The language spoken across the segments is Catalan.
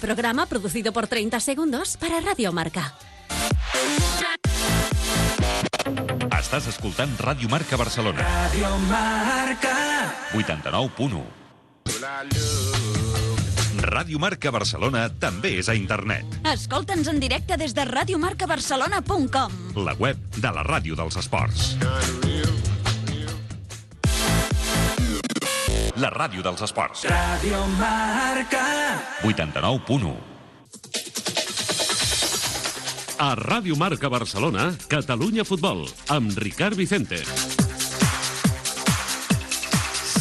Programa producido por 30 segundos para Radio Marca. Estàs escoltant Ràdio Marca Barcelona. Radio Marca. 89.1. Ràdio Marca Barcelona també és a internet. Escolta'ns en directe des de radiomarcabarcelona.com. La web de la ràdio dels esports. La ràdio dels esports. Radio Marca. 89.1. A Ràdio Marca Barcelona, Catalunya Futbol, amb Ricard Vicente.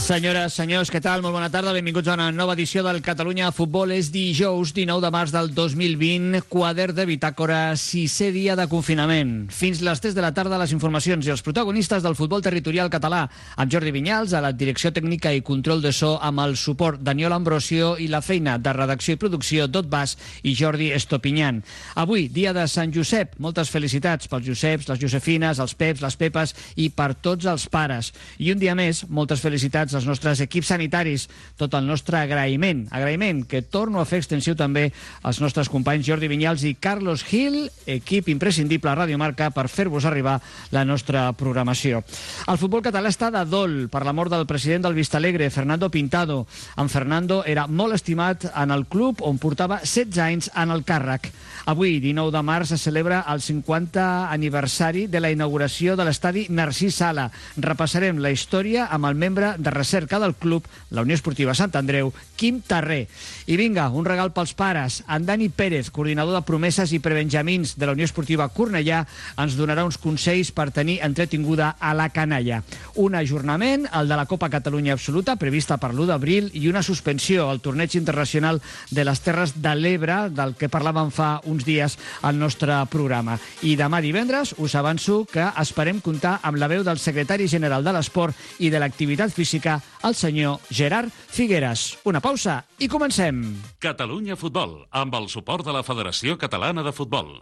Senyores, senyors, què tal? Molt bona tarda. Benvinguts a una nova edició del Catalunya Futbol. És dijous 19 de març del 2020, quader de bitàcora, sisè dia de confinament. Fins les 3 de la tarda, les informacions i els protagonistes del futbol territorial català, amb Jordi Vinyals, a la direcció tècnica i control de so, amb el suport Daniel Ambrosio i la feina de redacció i producció Dot Bas i Jordi Estopinyan. Avui, dia de Sant Josep. Moltes felicitats pels Joseps, les Josefines, els Peps, les Pepes i per tots els pares. I un dia més, moltes felicitats als nostres equips sanitaris, tot el nostre agraïment. Agraïment que torno a fer extensiu també als nostres companys Jordi Vinyals i Carlos Gil, equip imprescindible a Radio Marca per fer-vos arribar la nostra programació. El futbol català està de dol per la mort del president del Vistalegre, Fernando Pintado. En Fernando era molt estimat en el club on portava 16 anys en el càrrec. Avui, 19 de març, es celebra el 50 aniversari de la inauguració de l'estadi Narcís Sala. Repassarem la història amb el membre de recerca del club, la Unió Esportiva Sant Andreu, Quim Tarré. I vinga, un regal pels pares. En Dani Pérez, coordinador de promeses i prebenjamins de la Unió Esportiva Cornellà, ens donarà uns consells per tenir entretinguda a la canalla. Un ajornament, el de la Copa Catalunya Absoluta, prevista per l'1 d'abril, i una suspensió al torneig internacional de les Terres de l'Ebre, del que parlàvem fa uns dies al nostre programa. I demà divendres us avanço que esperem comptar amb la veu del secretari general de l'Esport i de l'Activitat Física, el senyor Gerard Figueres. Una pausa i comencem. Catalunya Futbol, amb el suport de la Federació Catalana de Futbol.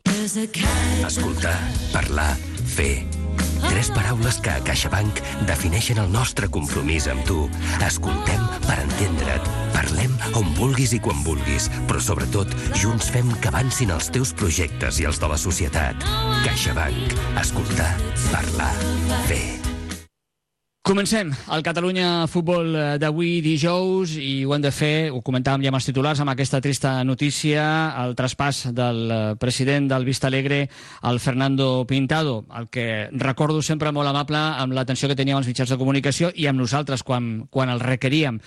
Escoltar, parlar, fer. Tres paraules que a CaixaBank defineixen el nostre compromís amb tu. Escoltem per entendre't. Parlem on vulguis i quan vulguis, però sobretot junts fem que avancin els teus projectes i els de la societat. CaixaBank. Escoltar, parlar, fer. Comencem el Catalunya Futbol eh, d'avui dijous i ho hem de fer, ho comentàvem ja amb els titulars, amb aquesta trista notícia, el traspàs del eh, president del Vista Alegre, el Fernando Pintado, el que recordo sempre molt amable amb l'atenció que teníem als mitjans de comunicació i amb nosaltres quan, quan el requeríem.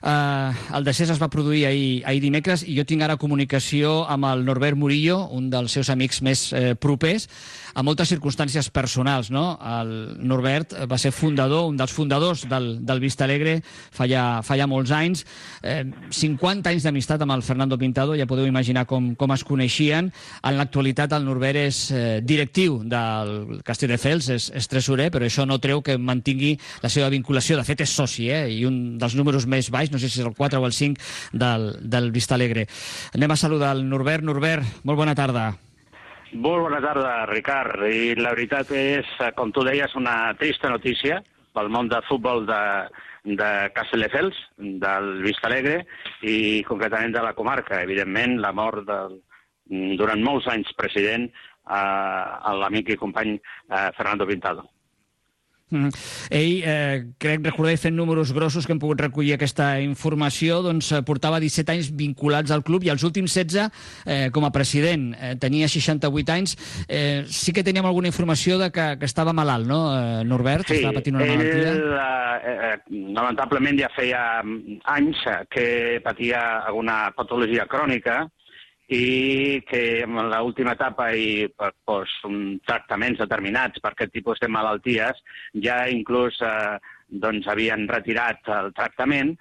Uh, el decés es va produir ahir, ahir dimecres i jo tinc ara comunicació amb el Norbert Murillo, un dels seus amics més eh, propers, a moltes circumstàncies personals. No? El Norbert va ser fundador, un dels fundadors del, del Vista Alegre fa ja, fa ja molts anys. Eh, 50 anys d'amistat amb el Fernando Pintado, ja podeu imaginar com, com es coneixien. En l'actualitat el Norbert és eh, directiu del Castelldefels, és, és tresorer, però això no treu que mantingui la seva vinculació. De fet, és soci, eh? i un dels números més baix, no sé si és el 4 o el 5, del, del Vista Alegre. Anem a saludar el Norbert. Norbert, molt bona tarda. Molt bona tarda, Ricard. I la veritat és, com tu deies, una trista notícia pel món del futbol de, de Castelldefels, del Vista Alegre i concretament de la comarca. Evidentment, la mort del, durant molts anys president eh, l'amic i company eh, Fernando Pintado. Mm. Ell, eh, crec recordar, fent números grossos que hem pogut recollir aquesta informació, doncs eh, portava 17 anys vinculats al club i els últims 16 eh, com a president. Eh, tenia 68 anys. Eh, sí que teníem alguna informació de que, que estava malalt, no, eh, Norbert? Sí, estava patint una ell, malaltia. eh, eh, lamentablement ja feia anys que patia alguna patologia crònica i que en l'última etapa i per pues, un, tractaments determinats per aquest tipus de malalties ja inclús eh, doncs havien retirat el tractament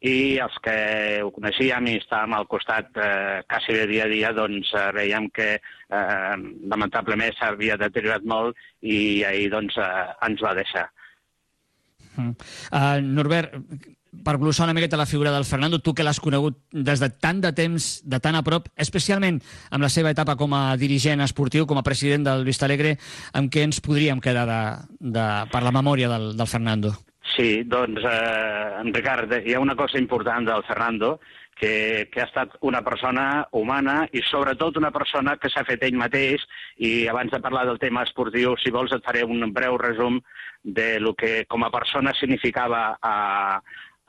i els que ho coneixíem i estàvem al costat eh, quasi de dia a dia, doncs eh, veiem que eh, lamentablement s'havia deteriorat molt i ahir doncs, eh, ens va deixar. Mm. Uh, Norbert, per glossar una miqueta la figura del Fernando, tu que l'has conegut des de tant de temps, de tan a prop, especialment amb la seva etapa com a dirigent esportiu, com a president del Vista Alegre, amb què ens podríem quedar de, de, per la memòria del, del Fernando? Sí, doncs, eh, Ricard, hi ha una cosa important del Fernando, que, que ha estat una persona humana i sobretot una persona que s'ha fet ell mateix i abans de parlar del tema esportiu, si vols et faré un breu resum de lo que com a persona significava a,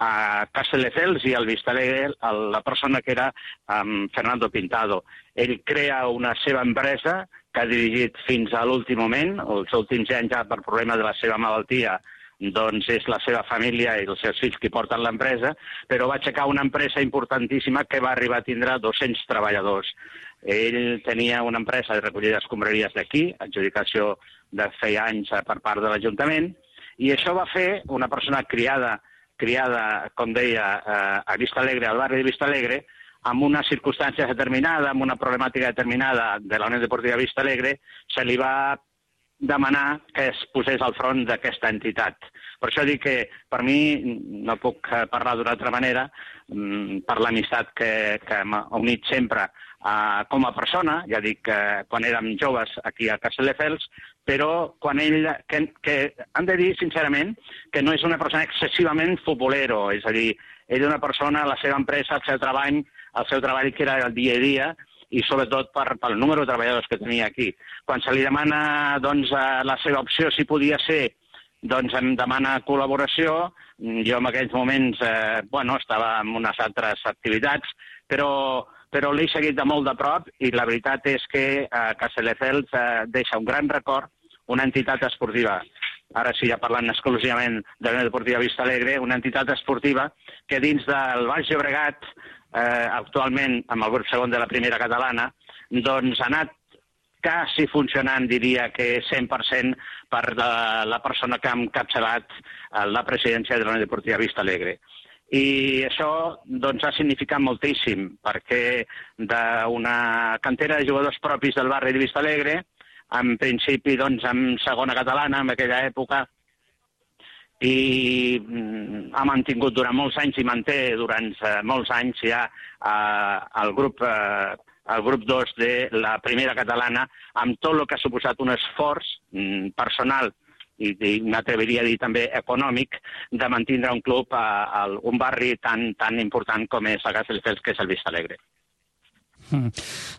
a Castelldefels i al Vistalegre la persona que era um, Fernando Pintado. Ell crea una seva empresa que ha dirigit fins a l'últim moment, els últims anys ja per problema de la seva malaltia, doncs és la seva família i els seus fills qui porten l'empresa, però va aixecar una empresa importantíssima que va arribar a tindre 200 treballadors. Ell tenia una empresa de recollida d'escombraries d'aquí, adjudicació de feia anys per part de l'Ajuntament, i això va fer una persona criada, criada com deia, eh, a Vista Alegre, al barri de Vista Alegre, amb una circumstància determinada, amb una problemàtica determinada de la Unió Deportiva Vista Alegre, se li va demanar que es posés al front d'aquesta entitat. Per això dic que per mi no puc eh, parlar d'una altra manera, mm, per l'amistat que, que m'ha unit sempre uh, com a persona, ja dic que quan érem joves aquí a Castelldefels, però quan ell, que, que han de dir sincerament que no és una persona excessivament futbolero, és a dir, ell és una persona, la seva empresa, el seu treball, el seu treball que era el dia a dia, i sobretot per, pel número de treballadors que tenia aquí. Quan se li demana doncs, la seva opció si podia ser doncs em demana col·laboració. Jo en aquells moments eh, bueno, estava en unes altres activitats, però, però l'he seguit de molt de prop i la veritat és que eh, Castelldefels eh, deixa un gran record, una entitat esportiva, ara sí ja parlant exclusivament de la Deportiva Vista Alegre, una entitat esportiva que dins del Baix Llobregat eh, actualment amb el grup segon de la primera catalana, doncs ha anat quasi funcionant, diria que 100% per la, la persona que ha encapçalat eh, la presidència de la Deportiva Vista Alegre. I això doncs, ha significat moltíssim, perquè d'una cantera de jugadors propis del barri de Vista Alegre, en principi doncs, en segona catalana, en aquella època, i mm, ha mantingut durant molts anys i manté durant uh, molts anys ja uh, el grup uh, el grup 2 de la primera catalana amb tot el que ha suposat un esforç mm, personal i, i m'atreviria a dir també econòmic de mantindre un club a, a un barri tan, tan important com és a Castellfels, que és el Vista Alegre. Mm.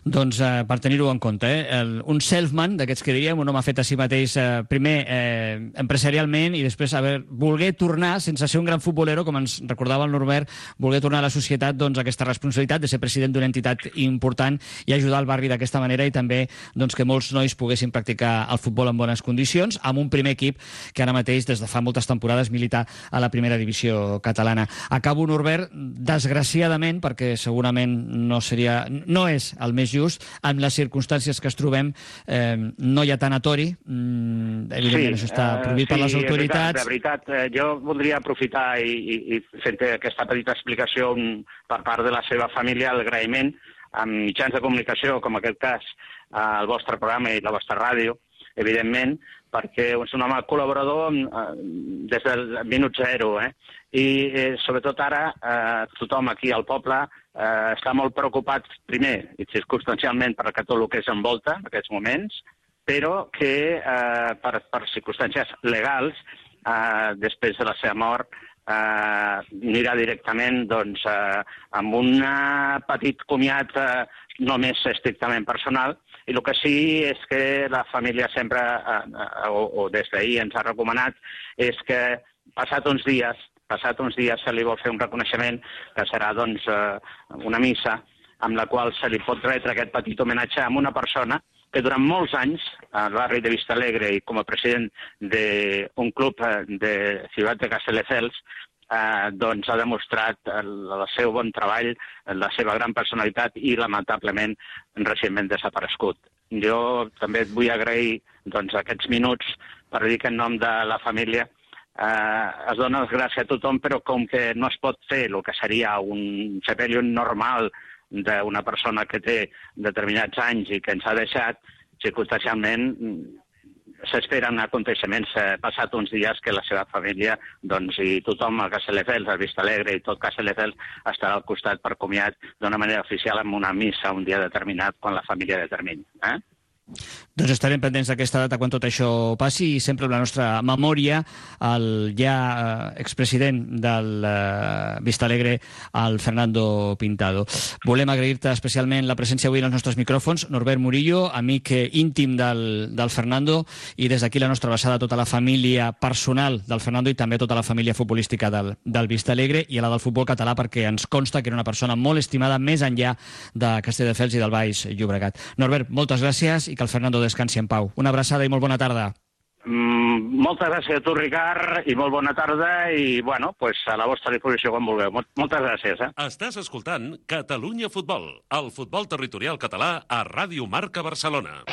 Doncs eh, per tenir-ho en compte, eh? El, un selfman d'aquests que diríem, un home fet a si mateix eh, primer eh, empresarialment i després haver, voler tornar, sense ser un gran futbolero, com ens recordava el Norbert, voler tornar a la societat doncs, aquesta responsabilitat de ser president d'una entitat important i ajudar el barri d'aquesta manera i també doncs, que molts nois poguessin practicar el futbol en bones condicions, amb un primer equip que ara mateix, des de fa moltes temporades, milita a la primera divisió catalana. Acabo, Norbert, desgraciadament, perquè segurament no seria... No és el més just, amb les circumstàncies que es trobem, eh, no hi ha tanatori, mm, evidentment sí, això està eh, prohibit uh, sí, per les autoritats. De veritat, de veritat, jo voldria aprofitar i, i, i fer aquesta petita explicació per part de la seva família, l'agraïment amb mitjans de comunicació, com en aquest cas el vostre programa i la vostra ràdio, evidentment, perquè és un home col·laborador eh, des del minut zero, eh? I eh, sobretot ara eh, tothom aquí al poble eh, està molt preocupat, primer, i circumstancialment, per tot el que és envolta en aquests moments, però que eh, per, per circumstàncies legals, eh, després de la seva mort, eh, anirà directament doncs, eh, amb un petit comiat eh, només estrictament personal, i el que sí és que la família sempre, eh, o, o des d'ahir ens ha recomanat, és que passat uns dies passat uns dies se li vol fer un reconeixement que serà doncs, eh, una missa amb la qual se li pot retre aquest petit homenatge a una persona que durant molts anys al barri de Vista Alegre i com a president d'un club eh, de Ciutat de Castelldefels eh, doncs ha demostrat el, el seu bon treball, la seva gran personalitat i, lamentablement, recentment desaparegut. Jo també et vull agrair doncs, aquests minuts per dir que en nom de la família eh, es dona gràcies a tothom, però com que no es pot fer el que seria un sepelion normal d'una persona que té determinats anys i que ens ha deixat, circumstancialment s'esperen aconteixements eh, passat uns dies que la seva família doncs, i tothom a Castelldefels, a Vista Alegre i tot Castelldefels estarà al costat per comiat d'una manera oficial amb una missa un dia determinat quan la família determini. Eh? Doncs estarem pendents d'aquesta data quan tot això passi i sempre amb la nostra memòria el ja eh, expresident del eh, Vista Alegre, el Fernando Pintado. Volem agrair-te especialment la presència avui en els nostres micròfons. Norbert Murillo, amic eh, íntim del, del Fernando i des d'aquí la nostra abraçada a tota la família personal del Fernando i també a tota la família futbolística del, del Vista Alegre i a la del futbol català perquè ens consta que era una persona molt estimada més enllà de Castelldefels i del Baix Llobregat. Norbert, moltes gràcies i que el Fernando descansi en pau. Una abraçada i molt bona tarda. Mm, moltes gràcies a tu, Ricard, i molt bona tarda, i, bueno, pues, a la vostra disposició quan vulgueu. Mol moltes gràcies, eh? Estàs escoltant Catalunya Futbol, el futbol territorial català a Ràdio Marca Barcelona.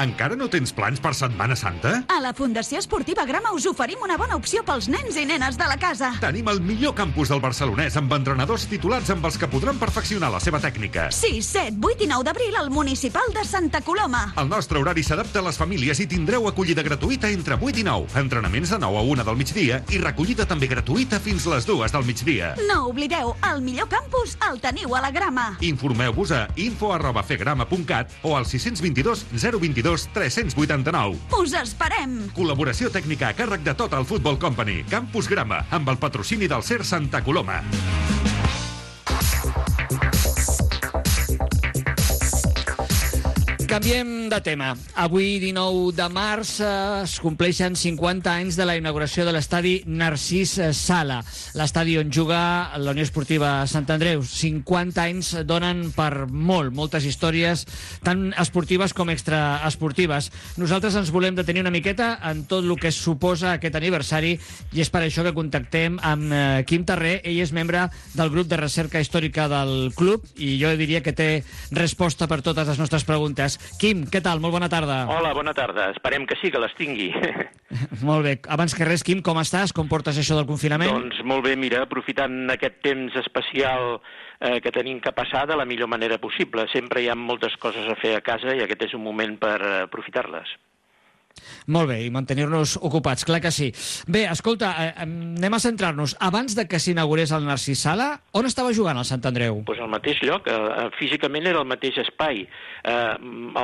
Encara no tens plans per Setmana Santa? A la Fundació Esportiva Grama us oferim una bona opció pels nens i nenes de la casa. Tenim el millor campus del barcelonès amb entrenadors titulats amb els que podran perfeccionar la seva tècnica. 6, 7, 8 i 9 d'abril al Municipal de Santa Coloma. El nostre horari s'adapta a les famílies i tindreu acollida gratuïta entre 8 i 9, entrenaments de 9 a 1 del migdia i recollida també gratuïta fins les 2 del migdia. No oblideu, el millor campus el teniu a la Grama. Informeu-vos a info arroba o al 622 022 389. Us esperem! Col·laboració tècnica a càrrec de tot el Football Company. Campus Grama, amb el patrocini del CER Santa Coloma. Canviem de tema. Avui, 19 de març, eh, es compleixen 50 anys de la inauguració de l'estadi Narcís Sala, l'estadi on juga la Unió Esportiva Sant Andreu. 50 anys donen per molt, moltes històries, tant esportives com extraesportives. Nosaltres ens volem detenir una miqueta en tot el que suposa aquest aniversari i és per això que contactem amb eh, Quim Tarré. Ell és membre del grup de recerca històrica del club i jo diria que té resposta per totes les nostres preguntes. Quim, què tal? Molt bona tarda. Hola, bona tarda. Esperem que sí, que les tingui. Molt bé. Abans que res, Quim, com estàs? Com portes això del confinament? doncs molt bé, mira, aprofitant aquest temps especial eh, que tenim que passar de la millor manera possible. Sempre hi ha moltes coses a fer a casa i aquest és un moment per aprofitar-les. Molt bé, i mantenir-nos ocupats, clar que sí. Bé, escolta, eh, anem a centrar-nos. Abans de que s'inaugurés el Narcís Sala, on estava jugant el Sant Andreu? Pues al mateix lloc, eh, físicament era el mateix espai. Eh,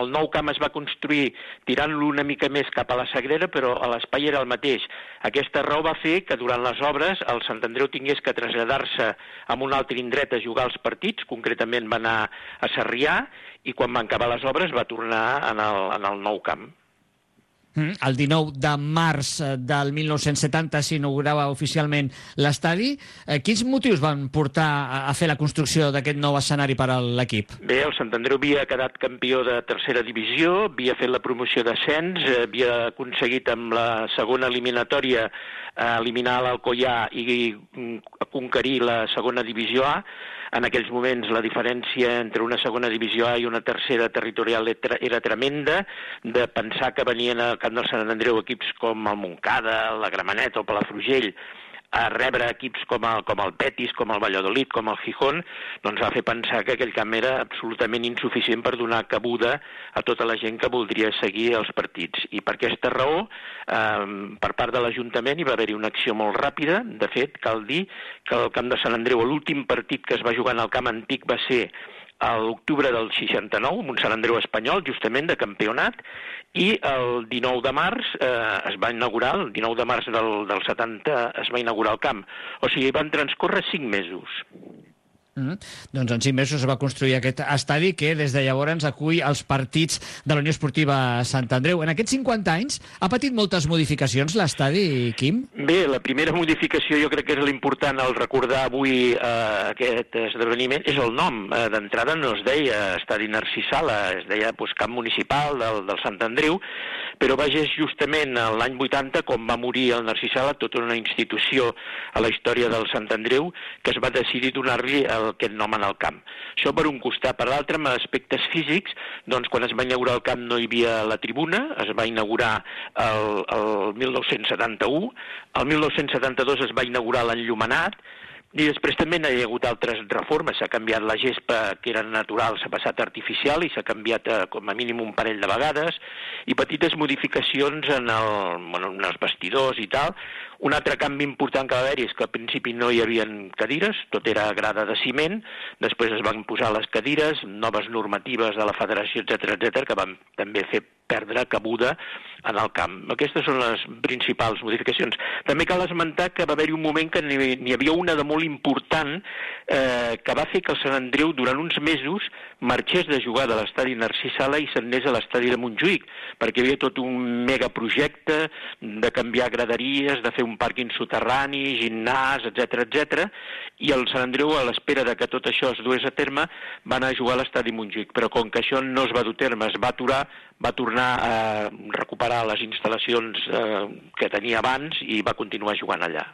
el nou camp es va construir tirant-lo una mica més cap a la Sagrera, però l'espai era el mateix. Aquesta raó va fer que durant les obres el Sant Andreu tingués que traslladar-se a un altre indret a jugar els partits, concretament va anar a Sarrià, i quan van acabar les obres va tornar en el, en el nou camp. Mm, El 19 de març eh, del 1970 s'inaugurava oficialment l'estadi. Eh, Quins motius van portar a- fer la construcció d'aquest nou escenari per a l'equip? Bé, el Sant Andreu havia quedat campió de tercera divisió, havia fet la promoció d'ascens, eh, havia aconseguit amb la segona eliminatòria eliminar l'Alcoià i mm, conquerir la segona divisió A. En aquells moments la diferència entre una segona divisió A i una tercera territorial era, tremenda, de pensar que venien al camp del Sant Andreu equips com el Montcada, la Gramenet o Palafrugell, a rebre equips com el, com el Betis, com el Valladolid, com el Gijón, doncs va fer pensar que aquell camp era absolutament insuficient per donar cabuda a tota la gent que voldria seguir els partits. I per aquesta raó, eh, per part de l'Ajuntament hi va haver-hi una acció molt ràpida. De fet, cal dir que el camp de Sant Andreu, l'últim partit que es va jugar en el camp antic va ser a l'octubre del 69, amb un Sant Andreu espanyol, justament, de campionat, i el 19 de març eh, es va inaugurar, el 19 de març del, del 70 es va inaugurar el camp. O sigui, van transcórrer cinc mesos. Mm. Doncs en cinc mesos es va construir aquest estadi que des de llavors acull els partits de la Unió Esportiva Sant Andreu. En aquests 50 anys ha patit moltes modificacions l'estadi, Quim? Bé, la primera modificació jo crec que és l'important al recordar avui eh, aquest esdeveniment és el nom. Eh, D'entrada no es deia Estadi Narcís Sala, es deia pues, Camp Municipal del, del Sant Andreu, però vaja, és justament l'any 80 quan va morir el Narcís Sala, tota una institució a la història del Sant Andreu, que es va decidir donar-li aquest nom en el camp. Això per un costat. Per l'altre, amb aspectes físics, doncs quan es va inaugurar el camp no hi havia la tribuna, es va inaugurar el, el 1971, el 1972 es va inaugurar l'enllumenat, i després també hi ha hagut altres reformes, s'ha canviat la gespa que era natural, s'ha passat artificial i s'ha canviat eh, com a mínim un parell de vegades, i petites modificacions en, el, bueno, en els vestidors i tal, Un altre canvi important que va haver-hi és que al principi no hi havia cadires, tot era grada de ciment, després es van posar les cadires, noves normatives de la federació, etc etc que van també fer perdre cabuda en el camp. Aquestes són les principals modificacions. També cal esmentar que va haver-hi un moment que n'hi havia una de molt important eh, que va fer que el Sant Andreu durant uns mesos marxés de jugar de l'estadi Narcís Sala i s'anés a l'estadi de Montjuïc, perquè hi havia tot un megaprojecte de canviar graderies, de fer un pàrquing soterrani, gimnàs, etc etc. i el Sant Andreu, a l'espera de que tot això es dués a terme, va anar a jugar a l'estadi Montjuïc, però com que això no es va dur a terme, es va aturar, va tornar a recuperar les instal·lacions eh, que tenia abans i va continuar jugant allà.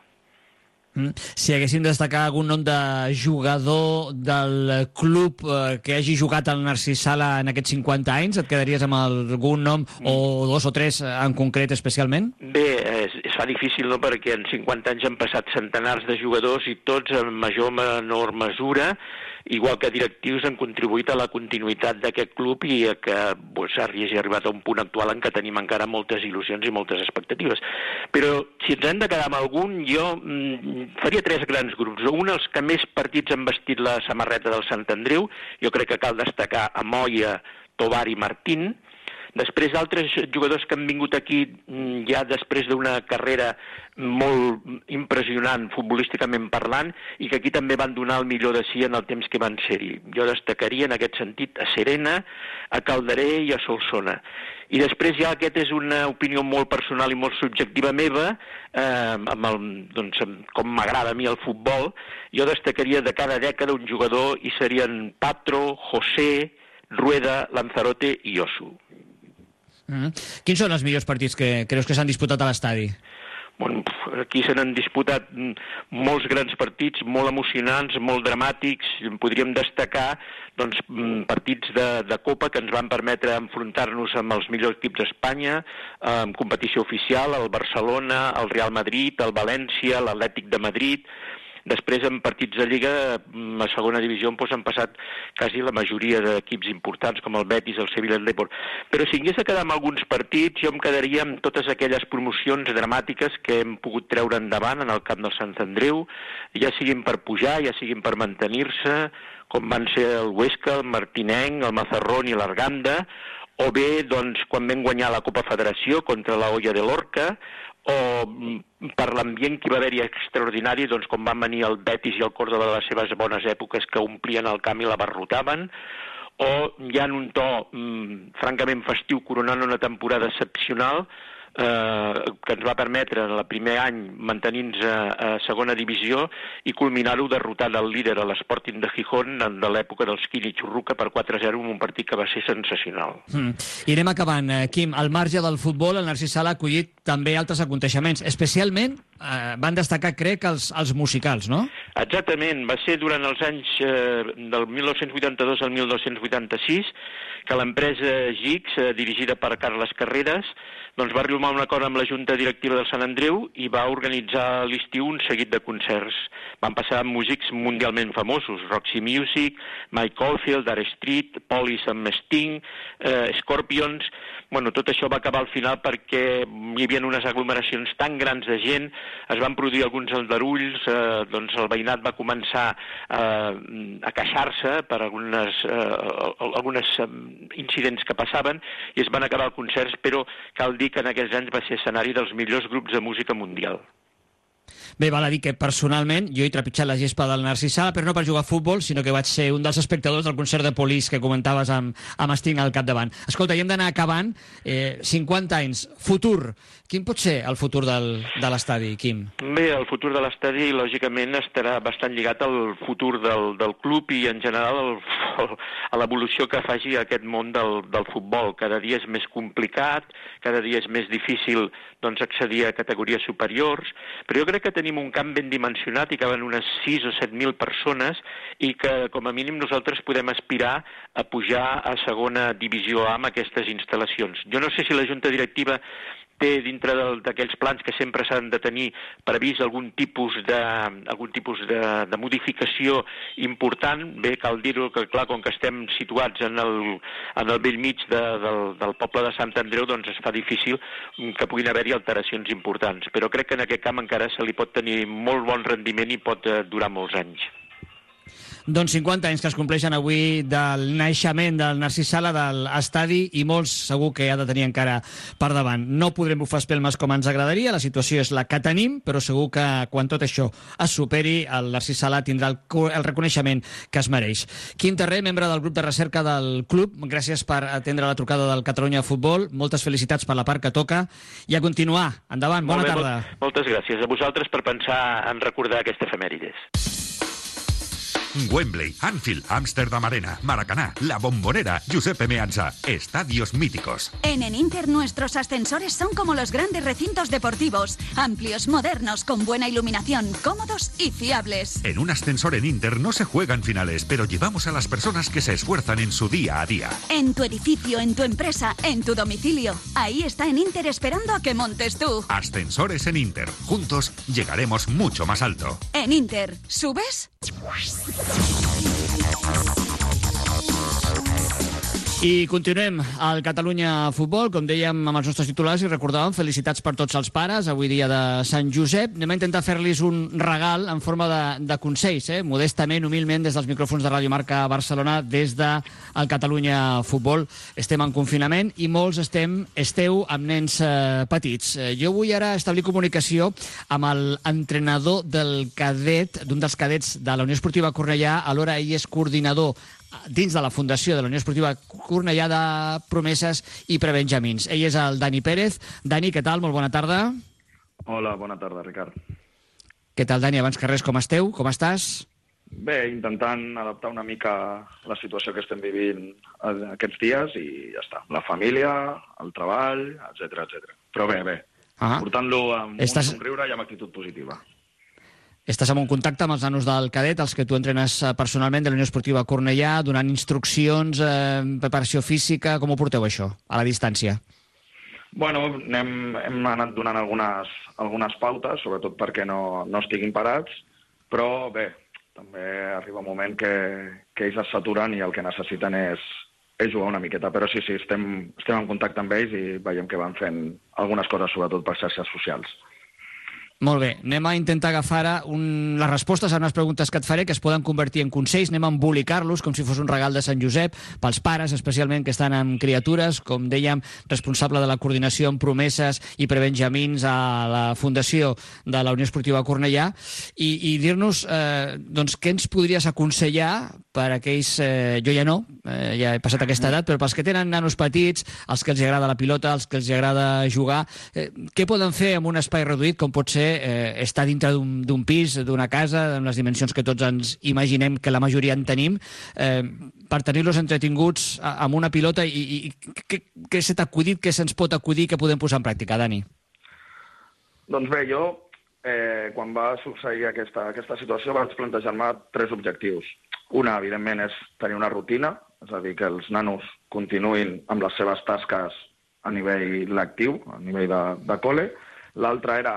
Mm. Si haguéssim de destacar algun nom de jugador del club eh, que hagi jugat al Narcís Sala en aquests 50 anys, et quedaries amb algun nom o dos o tres en concret especialment? Bé, es, es fa difícil, no?, perquè en 50 anys han passat centenars de jugadors i tots en major o menor mesura igual que directius han contribuït a la continuïtat d'aquest club i a que pues, hagi arribat a un punt actual en què tenim encara moltes il·lusions i moltes expectatives. Però si ens hem de quedar amb algun, jo mm, faria tres grans grups. Un, els que més partits han vestit la samarreta del Sant Andreu, jo crec que cal destacar a Moya, Tobar i Martín, Després, altres jugadors que han vingut aquí mm, ja després d'una carrera molt impressionant futbolísticament parlant i que aquí també van donar el millor de si en el temps que van ser-hi. Jo destacaria en aquest sentit a Serena, a Calderé i a Solsona. I després ja aquest és una opinió molt personal i molt subjectiva meva, eh, amb el, doncs, com m'agrada a mi el futbol, jo destacaria de cada dècada un jugador i serien Patro, José, Rueda, Lanzarote i Osu. Mm -hmm. Quins són els millors partits que creus que s'han disputat a l'estadi? Bueno, aquí se n'han disputat molts grans partits, molt emocionants, molt dramàtics. Podríem destacar doncs, partits de, de Copa que ens van permetre enfrontar-nos amb els millors equips d'Espanya, en competició oficial, el Barcelona, el Real Madrid, el València, l'Atlètic de Madrid, Després, en partits de Lliga, mm, a segona divisió, doncs, han passat quasi la majoria d'equips importants, com el Betis, el Sevilla, el Depor. Però si hagués de quedar amb alguns partits, jo em quedaria amb totes aquelles promocions dramàtiques que hem pogut treure endavant en el camp del Sant Andreu, ja siguin per pujar, ja siguin per mantenir-se, com van ser el Huesca, el Martinenc, el Mazarrón i l'Arganda, o bé doncs, quan vam guanyar la Copa Federació contra la Olla de l'Orca, o mm, per l'ambient que va haver-hi extraordinari, doncs com van venir el Betis i el Córdoba de les seves bones èpoques que omplien el camp i la barrotaven, o ja en un to mm, francament festiu coronant una temporada excepcional, eh, que ens va permetre en el primer any mantenir-nos a, a segona divisió i culminar-ho derrotant el líder a l'Sporting de Gijón de l'època dels Quini Xurruca per 4-0 en un partit que va ser sensacional. Mm. I anem acabant. Eh, Quim, al marge del futbol, el Narcís Sala ha acollit també altres aconteixements, especialment eh, van destacar, crec, els, els musicals, no? Exactament, va ser durant els anys eh, del 1982 al 1986 que l'empresa GIX, eh, dirigida per Carles Carreras, doncs va arribar a un acord amb la Junta Directiva del Sant Andreu i va organitzar a l'estiu un seguit de concerts. Van passar músics mundialment famosos, Roxy Music, Mike Oldfield, Dare Street, Police amb Sting, eh, Scorpions... Bueno, tot això va acabar al final perquè hi havia unes aglomeracions tan grans de gent, es van produir alguns aldarulls, eh, doncs el veïnat va començar eh, a queixar-se per algunes, eh, algunes eh, incidents que passaven i es van acabar els concerts, però cal dir que en aquells anys va ser escenari dels millors grups de música mundial. Bé, val a dir que personalment jo he trepitjat la gespa del Narcís Sala, però no per jugar a futbol, sinó que vaig ser un dels espectadors del concert de Polis que comentaves amb, amb Sting al capdavant. Escolta, hi hem d'anar acabant. Eh, 50 anys, futur. Quin pot ser el futur del, de l'estadi, Quim? Bé, el futur de l'estadi, lògicament, estarà bastant lligat al futur del, del club i, en general, el, a l'evolució que faci aquest món del, del futbol. Cada dia és més complicat, cada dia és més difícil doncs, accedir a categories superiors, però jo crec que tenim un camp ben dimensionat i caben unes 6 o 7.000 persones i que, com a mínim, nosaltres podem aspirar a pujar a segona divisió A amb aquestes instal·lacions. Jo no sé si la Junta Directiva té dintre d'aquells plans que sempre s'han de tenir previst algun tipus de, algun tipus de, de modificació important. Bé, cal dir-ho que, clar, com que estem situats en el, en el vell mig de, del, del poble de Sant Andreu, doncs es fa difícil que puguin haver-hi alteracions importants. Però crec que en aquest camp encara se li pot tenir molt bon rendiment i pot eh, durar molts anys. Doncs 50 anys que es compleixen avui del naixement del Narcís Sala de l'estadi i molts segur que ha de tenir encara per davant. No podrem bufar espelmes com ens agradaria, la situació és la que tenim, però segur que quan tot això es superi, el Narcís Sala tindrà el, el reconeixement que es mereix. Quim Terrer, membre del grup de recerca del club, gràcies per atendre la trucada del Catalunya Futbol, moltes felicitats per la part que toca i a continuar. Endavant, bona bé, tarda. Moltes gràcies a vosaltres per pensar en recordar aquesta efemèrides. Wembley, Anfield, Amsterdam Arena, Maracaná, La Bombonera, Giuseppe Meazza. Estadios míticos. En Eninter nuestros ascensores son como los grandes recintos deportivos, amplios, modernos, con buena iluminación, cómodos y fiables. En un ascensor en Inter no se juegan finales, pero llevamos a las personas que se esfuerzan en su día a día. En tu edificio, en tu empresa, en tu domicilio. Ahí está en Inter esperando a que montes tú. Ascensores en Inter. Juntos llegaremos mucho más alto. En Inter, ¿subes? Thank you. I continuem al Catalunya Futbol, com dèiem amb els nostres titulars i recordàvem, felicitats per tots els pares, avui dia de Sant Josep. Anem a intentar fer-los un regal en forma de, de consells, eh? modestament, humilment, des dels micròfons de Ràdio Marca Barcelona, des de Catalunya Futbol. Estem en confinament i molts estem, esteu amb nens eh, petits. Eh, jo vull ara establir comunicació amb l'entrenador del cadet, d'un dels cadets de la Unió Esportiva Cornellà, alhora ell és coordinador dins de la Fundació de la Unió Esportiva Cornellà de Promeses i Prebenjamins. Ell és el Dani Pérez. Dani, què tal? Molt bona tarda. Hola, bona tarda, Ricard. Què tal, Dani? Abans que res, com esteu? Com estàs? Bé, intentant adaptar una mica la situació que estem vivint aquests dies i ja està. La família, el treball, etc etc. Però bé, bé. Ah. Portant-lo amb Estàs... un somriure i amb actitud positiva. Estàs en un contacte amb els nanos del cadet, els que tu entrenes eh, personalment de la Unió Esportiva Cornellà, donant instruccions, eh, preparació física... Com ho porteu, això, a la distància? Bueno, anem, hem anat donant algunes, algunes pautes, sobretot perquè no, no estiguin parats, però bé, també arriba un moment que, que ells es saturen i el que necessiten és, és jugar una miqueta. Però sí, sí, estem, estem en contacte amb ells i veiem que van fent algunes coses, sobretot per xarxes socials. Molt bé, anem a intentar agafar ara un... les respostes a unes preguntes que et faré que es poden convertir en consells, anem a embolicar-los com si fos un regal de Sant Josep pels pares, especialment que estan amb criatures, com dèiem, responsable de la coordinació amb promeses i prebenjamins a la Fundació de la Unió Esportiva Cornellà. I, i dir-nos eh, doncs, què ens podries aconsellar per a aquells, eh, jo ja no, eh, ja he passat aquesta edat, però pels que tenen nanos petits, els que els agrada la pilota, els que els agrada jugar, eh, què poden fer amb un espai reduït com pot ser eh, estar dintre d'un pis, d'una casa, amb les dimensions que tots ens imaginem que la majoria en tenim, eh, per tenir-los entretinguts amb una pilota i, i què, què t'ha acudit, què se'ns pot acudir, que podem posar en pràctica, Dani? Doncs bé, jo, eh, quan va succeir aquesta, aquesta situació, vaig plantejar-me tres objectius. Una, evidentment, és tenir una rutina, és a dir, que els nanos continuïn amb les seves tasques a nivell lectiu, a nivell de, de col·le. L'altra era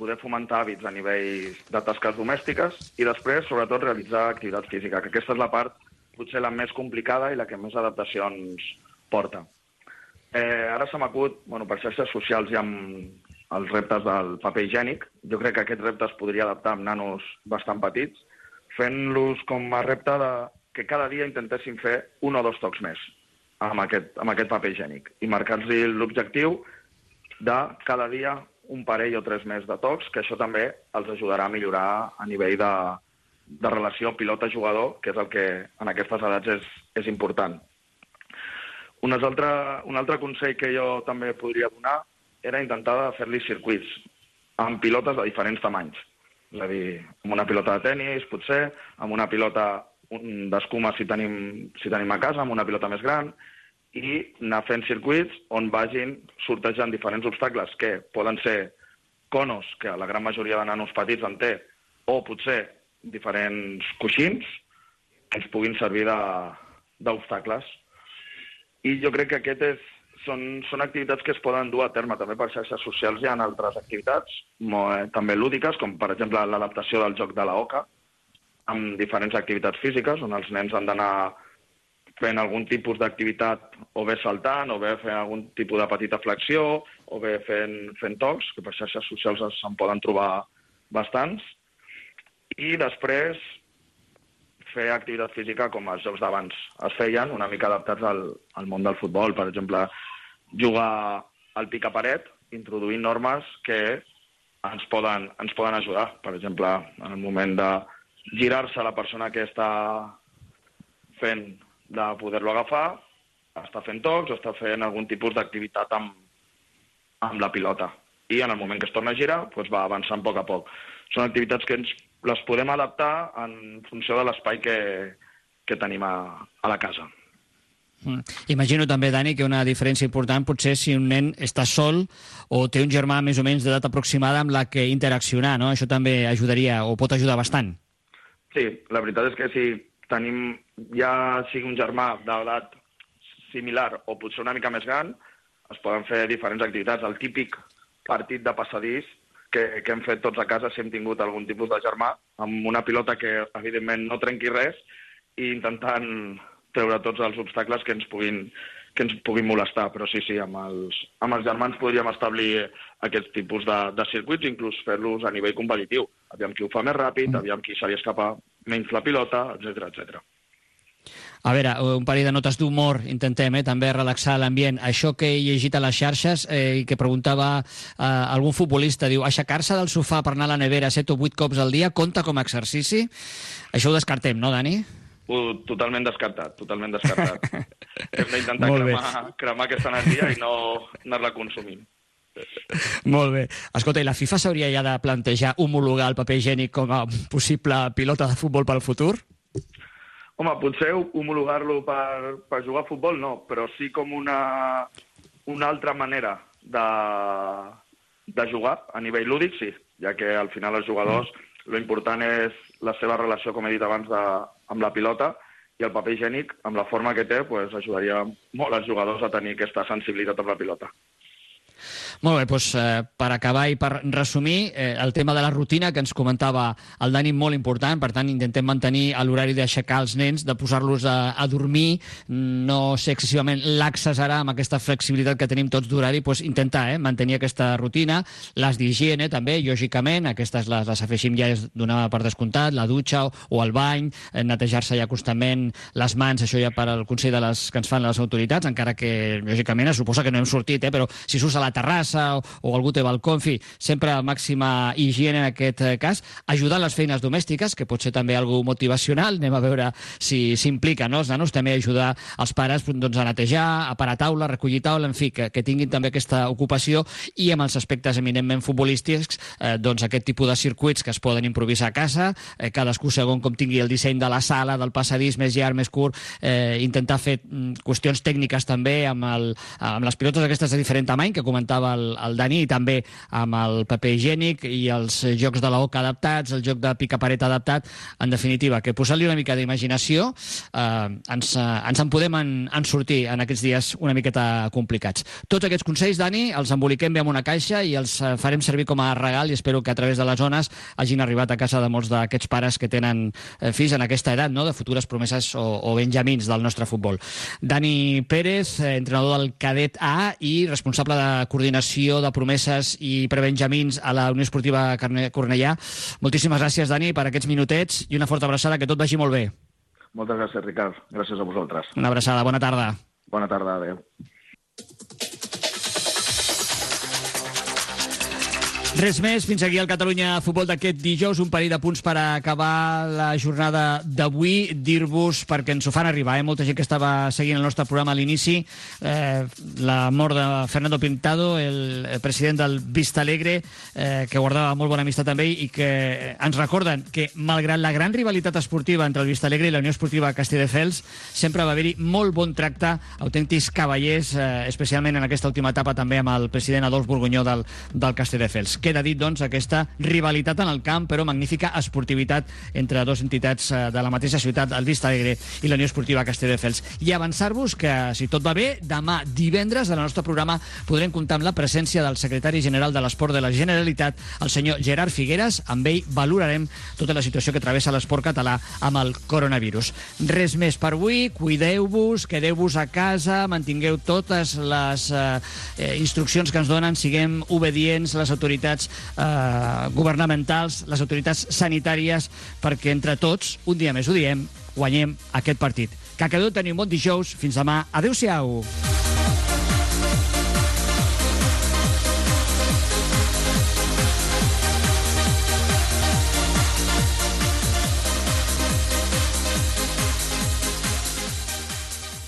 poder fomentar hàbits a nivell de tasques domèstiques i després, sobretot, realitzar activitat física, que aquesta és la part potser la més complicada i la que més adaptacions porta. Eh, ara se m'acut, bueno, per xarxes socials i amb els reptes del paper higiènic. Jo crec que aquest repte es podria adaptar amb nanos bastant petits, fent-los com a repte de que cada dia intentessin fer un o dos tocs més amb aquest, amb aquest paper higiènic i marcar-los l'objectiu de cada dia un parell o tres més de tocs, que això també els ajudarà a millorar a nivell de, de relació pilota-jugador, que és el que en aquestes edats és, és important. Un altre, un altre consell que jo també podria donar era intentar fer-li circuits amb pilotes de diferents tamanys. És a dir, amb una pilota de tennis, potser, amb una pilota d'escuma si, tenim, si tenim a casa, amb una pilota més gran, i anar fent circuits on vagin sortejant diferents obstacles que poden ser conos, que la gran majoria de nanos petits en té, o potser diferents coixins que ens puguin servir d'obstacles. I jo crec que aquest és, són, són activitats que es poden dur a terme també per xarxes socials. Hi ha altres activitats molt, eh, també lúdiques, com per exemple l'adaptació del joc de la OCA, amb diferents activitats físiques, on els nens han d'anar fent algun tipus d'activitat o bé saltant, o bé fent algun tipus de petita flexió, o bé fent, fent tocs, que per xarxes socials se'n poden trobar bastants. I després fer activitat física com els jocs d'abans es feien, una mica adaptats al, al món del futbol. Per exemple, jugar al pica-paret, introduint normes que ens poden, ens poden ajudar. Per exemple, en el moment de girar-se la persona que està fent de poder-lo agafar, està fent tocs o està fent algun tipus d'activitat amb, amb la pilota. I en el moment que es torna a girar, doncs va avançant a poc a poc. Són activitats que ens les podem adaptar en funció de l'espai que, que tenim a, a la casa. Mm. Imagino també, Dani, que una diferència important potser si un nen està sol o té un germà més o menys d'edat aproximada amb la que interaccionar, no? Això també ajudaria o pot ajudar bastant. Sí, la veritat és que si tenim ja sigui un germà d'edat similar o potser una mica més gran, es poden fer diferents activitats. El típic partit de passadís que, que hem fet tots a casa si hem tingut algun tipus de germà, amb una pilota que, evidentment, no trenqui res i intentant treure tots els obstacles que ens puguin, que ens puguin molestar. Però sí, sí, amb els, amb els germans podríem establir aquests tipus de, de circuits, inclús fer-los a nivell competitiu. Aviam qui ho fa més ràpid, aviam qui se li escapa menys la pilota, etc etc. A veure, un parell de notes d'humor, intentem eh, també relaxar l'ambient. Això que he llegit a les xarxes eh, i que preguntava eh, algun futbolista, diu, aixecar-se del sofà per anar a la nevera 7 o 8 cops al dia compta com a exercici? Això ho descartem, no, Dani? Uh, totalment descartat, totalment descartat. Hem d'intentar cremar, cremar aquesta energia i no anar-la consumint. Molt bé. Escolta, i la FIFA s'hauria ja de plantejar homologar el paper higiènic com a possible pilota de futbol pel futur? Home, potser homologar-lo per, per jugar a futbol no, però sí com una, una altra manera de, de jugar a nivell lúdic, sí, ja que al final els jugadors lo important és la seva relació, com he dit abans, de, amb la pilota i el paper higiènic, amb la forma que té, pues, ajudaria molt als jugadors a tenir aquesta sensibilitat amb la pilota. Molt bé, doncs, eh, per acabar i per resumir, eh, el tema de la rutina que ens comentava el Dani, molt important, per tant, intentem mantenir l'horari d'aixecar els nens, de posar-los a, a dormir, no ser excessivament laxes ara amb aquesta flexibilitat que tenim tots d'horari, doncs intentar eh, mantenir aquesta rutina, les d'higiene també, lògicament, aquestes les, les afegim ja d'una per descomptat, la dutxa o, o el bany, eh, netejar-se ja constantment les mans, això ja per al consell de les, que ens fan les autoritats, encara que, lògicament, es suposa que no hem sortit, eh, però si surts a la terrassa o, o algú té balcó, en fi, sempre màxima higiene en aquest eh, cas, ajudar les feines domèstiques, que pot ser també algú motivacional, anem a veure si s'implica, no? els nanos, també ajudar els pares doncs, a netejar, a parar taula, a recollir taula, en fi, que, que tinguin també aquesta ocupació i amb els aspectes eminentment futbolístics, eh, doncs aquest tipus de circuits que es poden improvisar a casa, eh, cadascú segon com tingui el disseny de la sala, del passadís més llarg, més curt, eh, intentar fer mm, qüestions tècniques també amb, el, amb les pilotes aquestes de diferent tamany que comentava el, el Dani i també amb el paper higiènic i els jocs de la OCA adaptats, el joc de pica-paret adaptat, en definitiva, que posant-li una mica d'imaginació eh, ens, eh, ens en podem en, en sortir en aquests dies una miqueta complicats. Tots aquests consells, Dani, els emboliquem bé en una caixa i els eh, farem servir com a regal i espero que a través de les zones hagin arribat a casa de molts d'aquests pares que tenen eh, fills en aquesta edat, no?, de futures promeses o, o benjamins del nostre futbol. Dani Pérez, eh, entrenador del cadet A i responsable de coordinació de promeses i prebenjamins a la Unió Esportiva Cornellà. Moltíssimes gràcies, Dani, per aquests minutets i una forta abraçada, que tot vagi molt bé. Moltes gràcies, Ricard. Gràcies a vosaltres. Una abraçada, bona tarda. Bona tarda, adeu. Res més, fins aquí el Catalunya Futbol d'aquest dijous, un parell de punts per acabar la jornada d'avui, dir-vos, perquè ens ho fan arribar, eh? molta gent que estava seguint el nostre programa a l'inici, eh, la mort de Fernando Pintado, el, president del Vista Alegre, eh, que guardava molt bona amistat amb ell i que ens recorden que, malgrat la gran rivalitat esportiva entre el Vista Alegre i la Unió Esportiva Castelldefels, sempre va haver-hi molt bon tracte, autèntics cavallers, eh, especialment en aquesta última etapa també amb el president Adolf Borgunyó del, del Castelldefels. Que queda dit, doncs, aquesta rivalitat en el camp, però magnífica esportivitat entre dues entitats eh, de la mateixa ciutat, el Vista Alegre i la Unió Esportiva Castelldefels. I avançar-vos que, si tot va bé, demà divendres, en el nostre programa, podrem comptar amb la presència del secretari general de l'Esport de la Generalitat, el senyor Gerard Figueres. Amb ell valorarem tota la situació que travessa l'esport català amb el coronavirus. Res més per avui, cuideu-vos, quedeu-vos a casa, mantingueu totes les eh, eh, instruccions que ens donen, siguem obedients les autoritats eh, governamentals, les autoritats sanitàries, perquè entre tots, un dia més ho diem, guanyem aquest partit. Que acabeu de tenir un bon dijous. Fins demà. Adéu-siau.